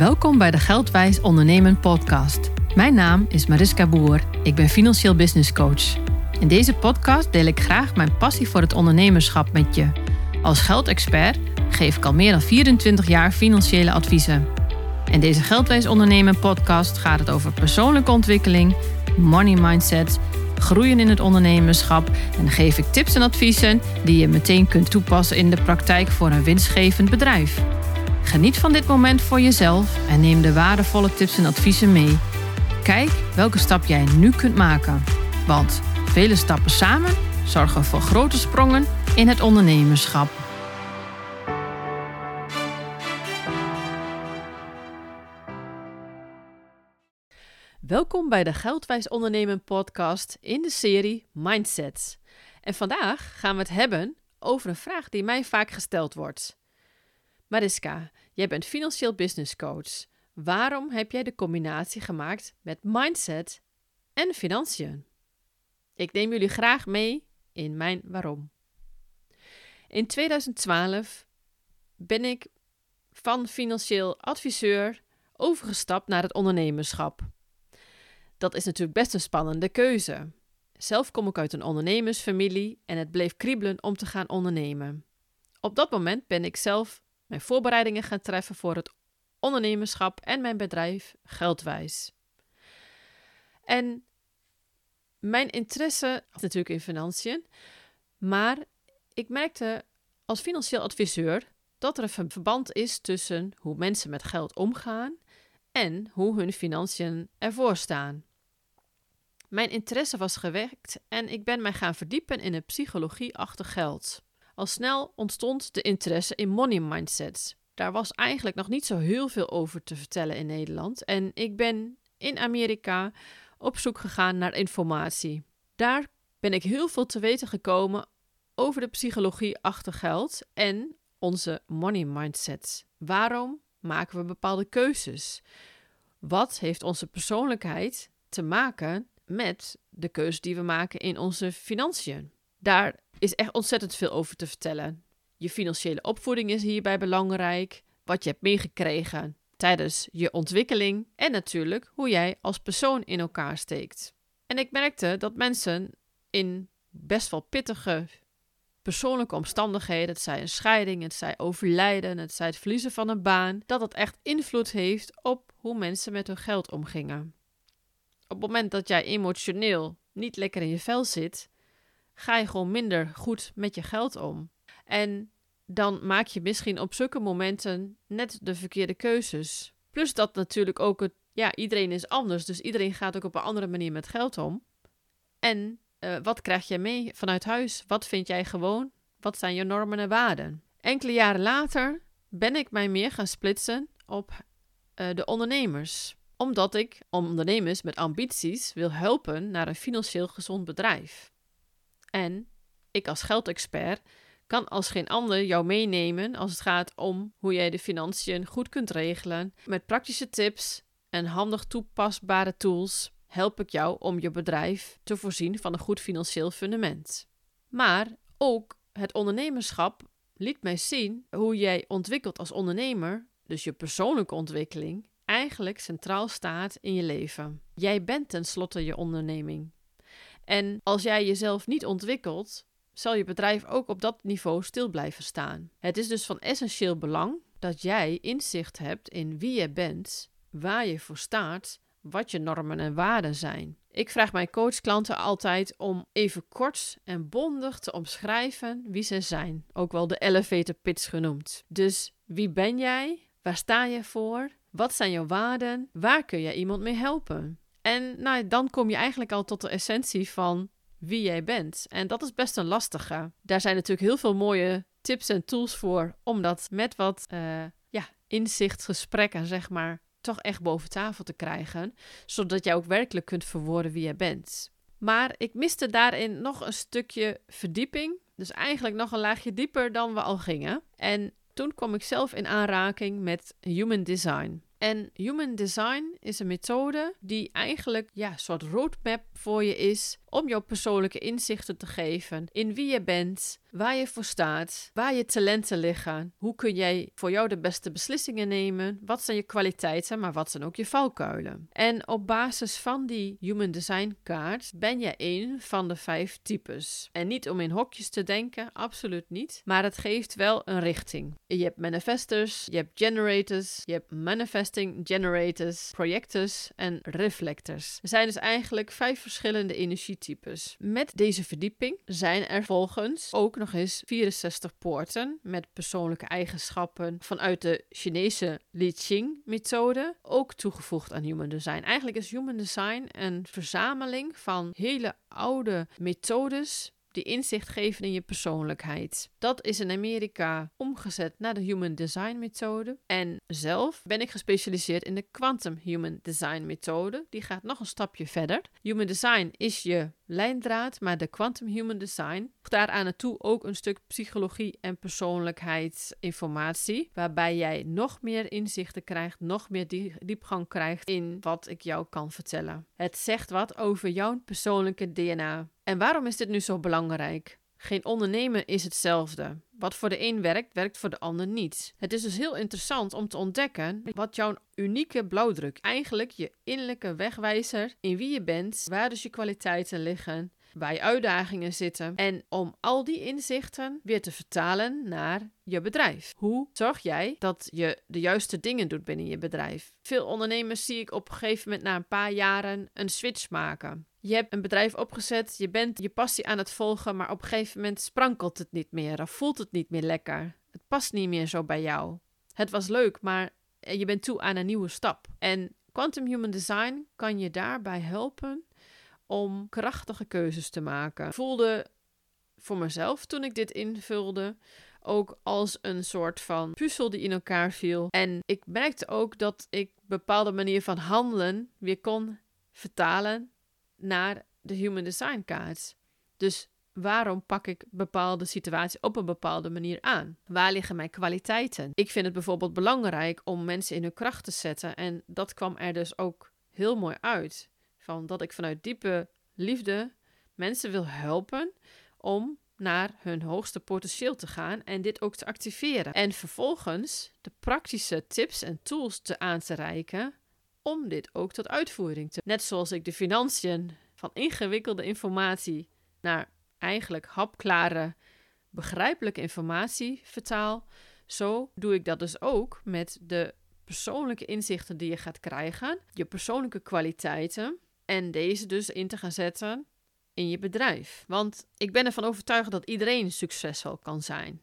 Welkom bij de Geldwijs Ondernemen podcast. Mijn naam is Mariska Boer. Ik ben financieel business coach. In deze podcast deel ik graag mijn passie voor het ondernemerschap met je. Als geldexpert geef ik al meer dan 24 jaar financiële adviezen. In deze Geldwijs Ondernemen podcast gaat het over persoonlijke ontwikkeling, money mindset, groeien in het ondernemerschap en geef ik tips en adviezen die je meteen kunt toepassen in de praktijk voor een winstgevend bedrijf. Geniet van dit moment voor jezelf en neem de waardevolle tips en adviezen mee. Kijk welke stap jij nu kunt maken. Want vele stappen samen zorgen voor grote sprongen in het ondernemerschap. Welkom bij de Geldwijs Ondernemen podcast in de serie Mindsets. En vandaag gaan we het hebben over een vraag die mij vaak gesteld wordt. Mariska, jij bent financieel business coach. Waarom heb jij de combinatie gemaakt met mindset en financiën? Ik neem jullie graag mee in mijn waarom. In 2012 ben ik van financieel adviseur overgestapt naar het ondernemerschap. Dat is natuurlijk best een spannende keuze. Zelf kom ik uit een ondernemersfamilie en het bleef kriebelen om te gaan ondernemen. Op dat moment ben ik zelf mijn voorbereidingen gaan treffen voor het ondernemerschap en mijn bedrijf Geldwijs. En mijn interesse was natuurlijk in financiën, maar ik merkte als financieel adviseur dat er een verband is tussen hoe mensen met geld omgaan en hoe hun financiën ervoor staan. Mijn interesse was gewekt en ik ben mij gaan verdiepen in de psychologie achter geld. Al snel ontstond de interesse in money mindsets. Daar was eigenlijk nog niet zo heel veel over te vertellen in Nederland. En ik ben in Amerika op zoek gegaan naar informatie. Daar ben ik heel veel te weten gekomen over de psychologie achter geld en onze money mindsets. Waarom maken we bepaalde keuzes? Wat heeft onze persoonlijkheid te maken met de keuzes die we maken in onze financiën? Daar is echt ontzettend veel over te vertellen. Je financiële opvoeding is hierbij belangrijk, wat je hebt meegekregen tijdens je ontwikkeling en natuurlijk hoe jij als persoon in elkaar steekt. En ik merkte dat mensen in best wel pittige persoonlijke omstandigheden, het zij een scheiding, het zij overlijden, het zij het verliezen van een baan, dat het echt invloed heeft op hoe mensen met hun geld omgingen. Op het moment dat jij emotioneel niet lekker in je vel zit, ga je gewoon minder goed met je geld om. En dan maak je misschien op zulke momenten net de verkeerde keuzes. Plus dat natuurlijk ook het, ja, iedereen is anders, dus iedereen gaat ook op een andere manier met geld om. En uh, wat krijg jij mee vanuit huis? Wat vind jij gewoon? Wat zijn je normen en waarden? Enkele jaren later ben ik mij meer gaan splitsen op uh, de ondernemers omdat ik ondernemers met ambities wil helpen naar een financieel gezond bedrijf. En ik als geldexpert kan als geen ander jou meenemen als het gaat om hoe jij de financiën goed kunt regelen. Met praktische tips en handig toepasbare tools help ik jou om je bedrijf te voorzien van een goed financieel fundament. Maar ook het ondernemerschap liet mij zien hoe jij ontwikkelt als ondernemer, dus je persoonlijke ontwikkeling, eigenlijk centraal staat in je leven. Jij bent tenslotte je onderneming. En als jij jezelf niet ontwikkelt, zal je bedrijf ook op dat niveau stil blijven staan. Het is dus van essentieel belang dat jij inzicht hebt in wie je bent, waar je voor staat, wat je normen en waarden zijn. Ik vraag mijn coachklanten altijd om even kort en bondig te omschrijven wie ze zijn, ook wel de elevator pitch genoemd. Dus wie ben jij? Waar sta je voor? Wat zijn jouw waarden? Waar kun je iemand mee helpen? En nou, dan kom je eigenlijk al tot de essentie van wie jij bent. En dat is best een lastige. Daar zijn natuurlijk heel veel mooie tips en tools voor om dat met wat uh, ja, inzichtsgesprekken, zeg maar, toch echt boven tafel te krijgen. Zodat jij ook werkelijk kunt verwoorden wie jij bent. Maar ik miste daarin nog een stukje verdieping. Dus eigenlijk nog een laagje dieper dan we al gingen. En toen kwam ik zelf in aanraking met human design. En human design is een methode die eigenlijk ja, een soort roadmap voor je is om jouw persoonlijke inzichten te geven in wie je bent, waar je voor staat, waar je talenten liggen, hoe kun jij voor jou de beste beslissingen nemen, wat zijn je kwaliteiten, maar wat zijn ook je valkuilen. En op basis van die Human Design kaart ben je een van de vijf types. En niet om in hokjes te denken, absoluut niet, maar het geeft wel een richting. Je hebt manifestors, je hebt generators, je hebt manifesting generators, projectors en reflectors. Er zijn dus eigenlijk vijf verschillende Met deze verdieping zijn er volgens ook nog eens 64 poorten met persoonlijke eigenschappen vanuit de Chinese Li Ching methode ook toegevoegd aan Human Design. Eigenlijk is Human Design een verzameling van hele oude methodes die inzicht geven in je persoonlijkheid. Dat is in Amerika omgezet naar de Human Design methode. En zelf ben ik gespecialiseerd in de Quantum Human Design methode. Die gaat nog een stapje verder. Human Design is je lijndraad, maar de Quantum Human Design daaraan naartoe ook een stuk psychologie en persoonlijkheidsinformatie, waarbij jij nog meer inzichten krijgt, nog meer diepgang krijgt in wat ik jou kan vertellen. Het zegt wat over jouw persoonlijke DNA. En waarom is dit nu zo belangrijk? Geen ondernemen is hetzelfde. Wat voor de een werkt, werkt voor de ander niet. Het is dus heel interessant om te ontdekken wat jouw unieke blauwdruk, eigenlijk je innerlijke wegwijzer in wie je bent, waar dus je kwaliteiten liggen, waar je uitdagingen zitten. En om al die inzichten weer te vertalen naar je bedrijf. Hoe zorg jij dat je de juiste dingen doet binnen je bedrijf? Veel ondernemers zie ik op een gegeven moment na een paar jaren een switch maken. Je hebt een bedrijf opgezet, je bent je passie aan het volgen, maar op een gegeven moment sprankelt het niet meer of voelt het niet meer lekker. Het past niet meer zo bij jou. Het was leuk, maar je bent toe aan een nieuwe stap. En Quantum Human Design kan je daarbij helpen om krachtige keuzes te maken. Ik voelde voor mezelf toen ik dit invulde ook als een soort van puzzel die in elkaar viel. En ik merkte ook dat ik bepaalde manier van handelen weer kon vertalen naar de Human Design kaart. Dus waarom pak ik bepaalde situaties op een bepaalde manier aan? Waar liggen mijn kwaliteiten? Ik vind het bijvoorbeeld belangrijk om mensen in hun kracht te zetten. En dat kwam er dus ook heel mooi uit. Van dat ik vanuit diepe liefde mensen wil helpen om naar hun hoogste potentieel te gaan en dit ook te activeren. En vervolgens de praktische tips en tools te aan te reiken om dit ook tot uitvoering te. Net zoals ik de financiën van ingewikkelde informatie naar eigenlijk hapklare, begrijpelijke informatie vertaal, zo doe ik dat dus ook met de persoonlijke inzichten die je gaat krijgen, je persoonlijke kwaliteiten en deze dus in te gaan zetten in je bedrijf. Want ik ben ervan overtuigd dat iedereen succesvol kan zijn.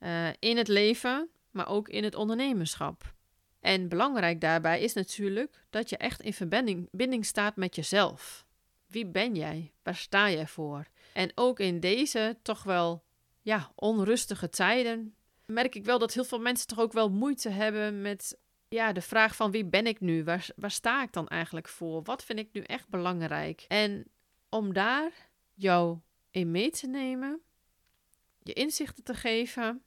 Uh, in het leven, maar ook in het ondernemerschap. En belangrijk daarbij is natuurlijk dat je echt in verbinding, staat met jezelf. Wie ben jij? Waar sta jij voor? En ook in deze toch wel ja, onrustige tijden merk ik wel dat heel veel mensen toch ook wel moeite hebben met ja, de vraag van wie ben ik nu? Waar, waar sta ik dan eigenlijk voor? Wat vind ik nu echt belangrijk? En om daar jou in mee te nemen, je inzichten te geven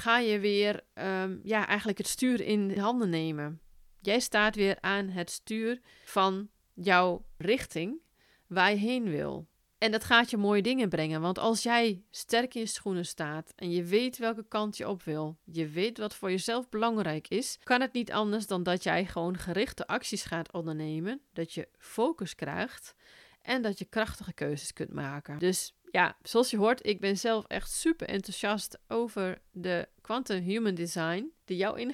ga je weer um, ja, eigenlijk het stuur in handen nemen. Jij staat weer aan het stuur van jouw richting waar je heen wil. En dat gaat je mooie dingen brengen. Want als jij sterk in je schoenen staat en je weet welke kant je op wil, je weet wat voor jezelf belangrijk is, kan het niet anders dan dat jij gewoon gerichte acties gaat ondernemen, dat je focus krijgt en dat je krachtige keuzes kunt maken. Dus ja, zoals je hoort, ik ben zelf echt super enthousiast over de Quantum Human Design, die jou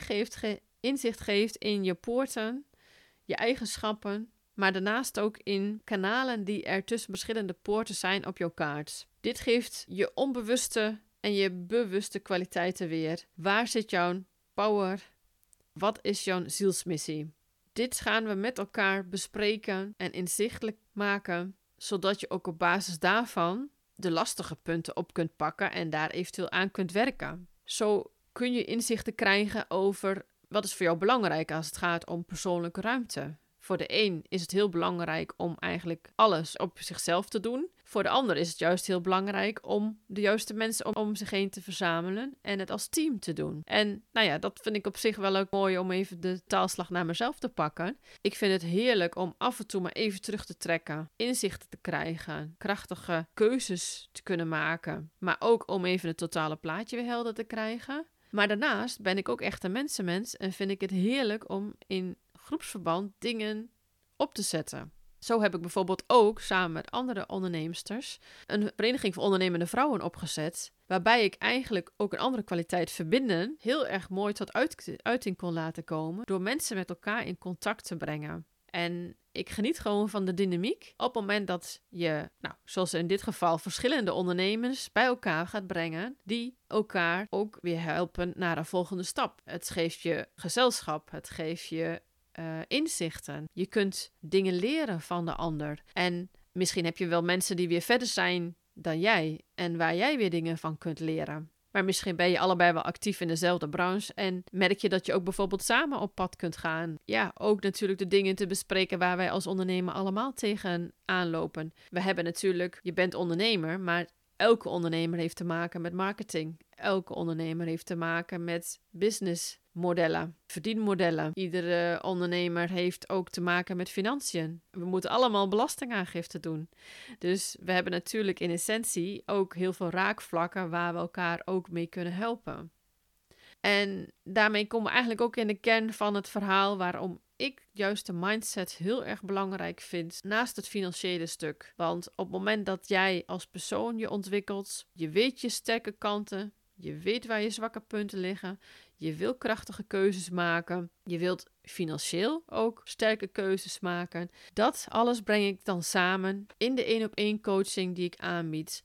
inzicht geeft in je poorten, je eigenschappen, maar daarnaast ook in kanalen die er tussen verschillende poorten zijn op jouw kaart. Dit geeft je onbewuste en je bewuste kwaliteiten weer. Waar zit jouw power? Wat is jouw zielsmissie? Dit gaan we met elkaar bespreken en inzichtelijk maken, zodat je ook op basis daarvan de lastige punten op kunt pakken en daar eventueel aan kunt werken. Zo kun je inzichten krijgen over wat is voor jou belangrijk als het gaat om persoonlijke ruimte. Voor de een is het heel belangrijk om eigenlijk alles op zichzelf te doen. Voor de ander is het juist heel belangrijk om de juiste mensen om, zich heen te verzamelen en het als team te doen. En nou ja, dat vind ik op zich wel ook mooi om even de taalslag naar mezelf te pakken. Ik vind het heerlijk om af en toe maar even terug te trekken, inzichten te krijgen, krachtige keuzes te kunnen maken, maar ook om even het totale plaatje weer helder te krijgen. Maar daarnaast ben ik ook echt een mensenmens en vind ik het heerlijk om in groepsverband dingen op te zetten. Zo heb ik bijvoorbeeld ook samen met andere onderneemsters een vereniging voor ondernemende vrouwen opgezet. Waarbij ik eigenlijk ook een andere kwaliteit verbinden heel erg mooi tot uiting kon laten komen. Door mensen met elkaar in contact te brengen. En ik geniet gewoon van de dynamiek. Op het moment dat je, nou, zoals in dit geval, verschillende ondernemers bij elkaar gaat brengen, die elkaar ook weer helpen naar een volgende stap. Het geeft je gezelschap, het geeft je uh, inzichten. Je kunt dingen leren van de ander. En misschien heb je wel mensen die weer verder zijn dan jij en waar jij weer dingen van kunt leren. Maar misschien ben je allebei wel actief in dezelfde branche en merk je dat je ook bijvoorbeeld samen op pad kunt gaan. Ja, ook natuurlijk de dingen te bespreken waar wij als ondernemer allemaal tegen aanlopen. We hebben natuurlijk, je bent ondernemer, maar elke ondernemer heeft te maken met marketing. Elke ondernemer heeft te maken met business modellen, verdienmodellen. Iedere ondernemer heeft ook te maken met financiën. We moeten allemaal belastingaangifte doen. Dus we hebben natuurlijk in essentie ook heel veel raakvlakken waar we elkaar ook mee kunnen helpen. En daarmee komen we eigenlijk ook in de kern van het verhaal waarom ik juist de mindset heel erg belangrijk vind naast het financiële stuk. Want op het moment dat jij als persoon je ontwikkelt, je weet je sterke kanten, je weet waar je zwakke punten liggen. Je wil krachtige keuzes maken. Je wilt financieel ook sterke keuzes maken. Dat alles breng ik dan samen in de één op één coaching die ik aanbied.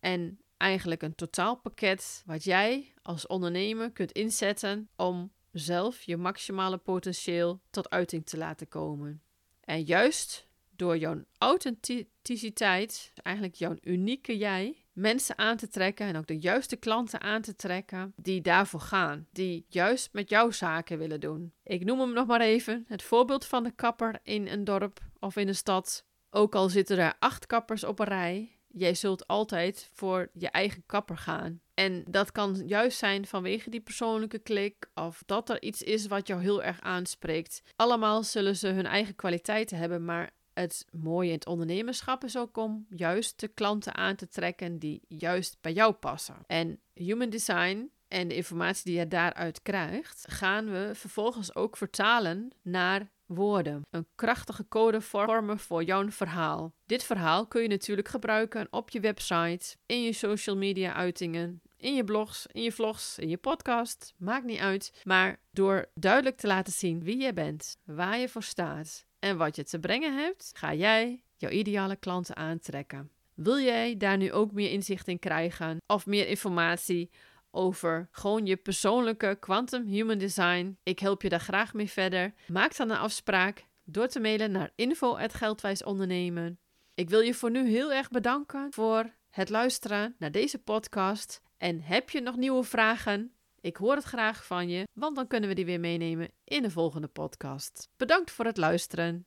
En eigenlijk een totaalpakket wat jij als ondernemer kunt inzetten om zelf je maximale potentieel tot uiting te laten komen. En juist door jouw authenticiteit, eigenlijk jouw unieke jij, mensen aan te trekken en ook de juiste klanten aan te trekken die daarvoor gaan, die juist met jouw zaken willen doen. Ik noem hem nog maar even, het voorbeeld van de kapper in een dorp of in een stad. Ook al zitten er acht kappers op een rij, jij zult altijd voor je eigen kapper gaan. En dat kan juist zijn vanwege die persoonlijke klik of dat er iets is wat jou heel erg aanspreekt. Allemaal zullen ze hun eigen kwaliteiten hebben, maar het mooie in het ondernemerschap is ook om juist de klanten aan te trekken die juist bij jou passen. En human design en de informatie die je daaruit krijgt, gaan we vervolgens ook vertalen naar woorden. Een krachtige code vormen voor jouw verhaal. Dit verhaal kun je natuurlijk gebruiken op je website, in je social media uitingen, in je blogs, in je vlogs, in je podcast, maakt niet uit. Maar door duidelijk te laten zien wie je bent, waar je voor staat en wat je te brengen hebt, ga jij jouw ideale klanten aantrekken. Wil jij daar nu ook meer inzicht in krijgen of meer informatie over gewoon je persoonlijke quantum human design? Ik help je daar graag mee verder. Maak dan een afspraak door te mailen naar info@geldwijsondernemen. Ik wil je voor nu heel erg bedanken voor het luisteren naar deze podcast. En heb je nog nieuwe vragen? Ik hoor het graag van je, want dan kunnen we die weer meenemen in de volgende podcast. Bedankt voor het luisteren.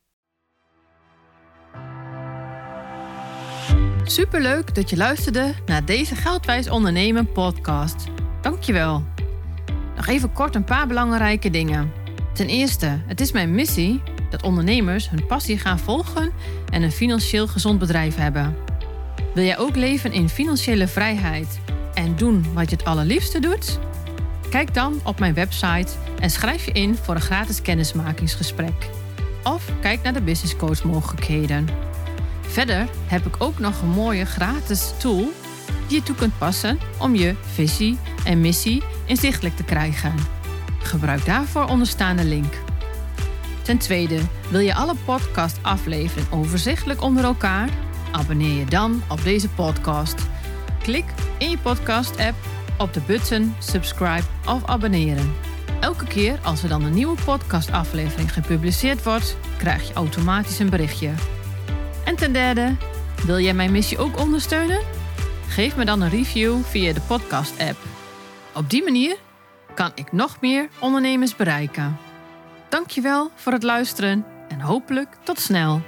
Superleuk dat je luisterde naar deze Geldwijs Ondernemen podcast. Dankjewel. Nog even kort een paar belangrijke dingen. Ten eerste, het is mijn missie dat ondernemers hun passie gaan volgen en een financieel gezond bedrijf hebben. Wil jij ook leven in financiële vrijheid en doen wat je het allerliefste doet? Kijk dan op mijn website en schrijf je in voor een gratis kennismakingsgesprek. Of kijk naar de business coach mogelijkheden. Verder heb ik ook nog een mooie gratis tool die je toe kunt passen om je visie en missie inzichtelijk te krijgen. Gebruik daarvoor onderstaande link. Ten tweede, wil je alle podcast afleveringen overzichtelijk onder elkaar? Abonneer je dan op deze podcast. Klik in je podcast app op de button subscribe of abonneren. Elke keer als er dan een nieuwe podcastaflevering gepubliceerd wordt, krijg je automatisch een berichtje. En ten derde, wil jij mijn missie ook ondersteunen? Geef me dan een review via de podcast-app. Op die manier kan ik nog meer ondernemers bereiken. Dankjewel voor het luisteren en hopelijk tot snel.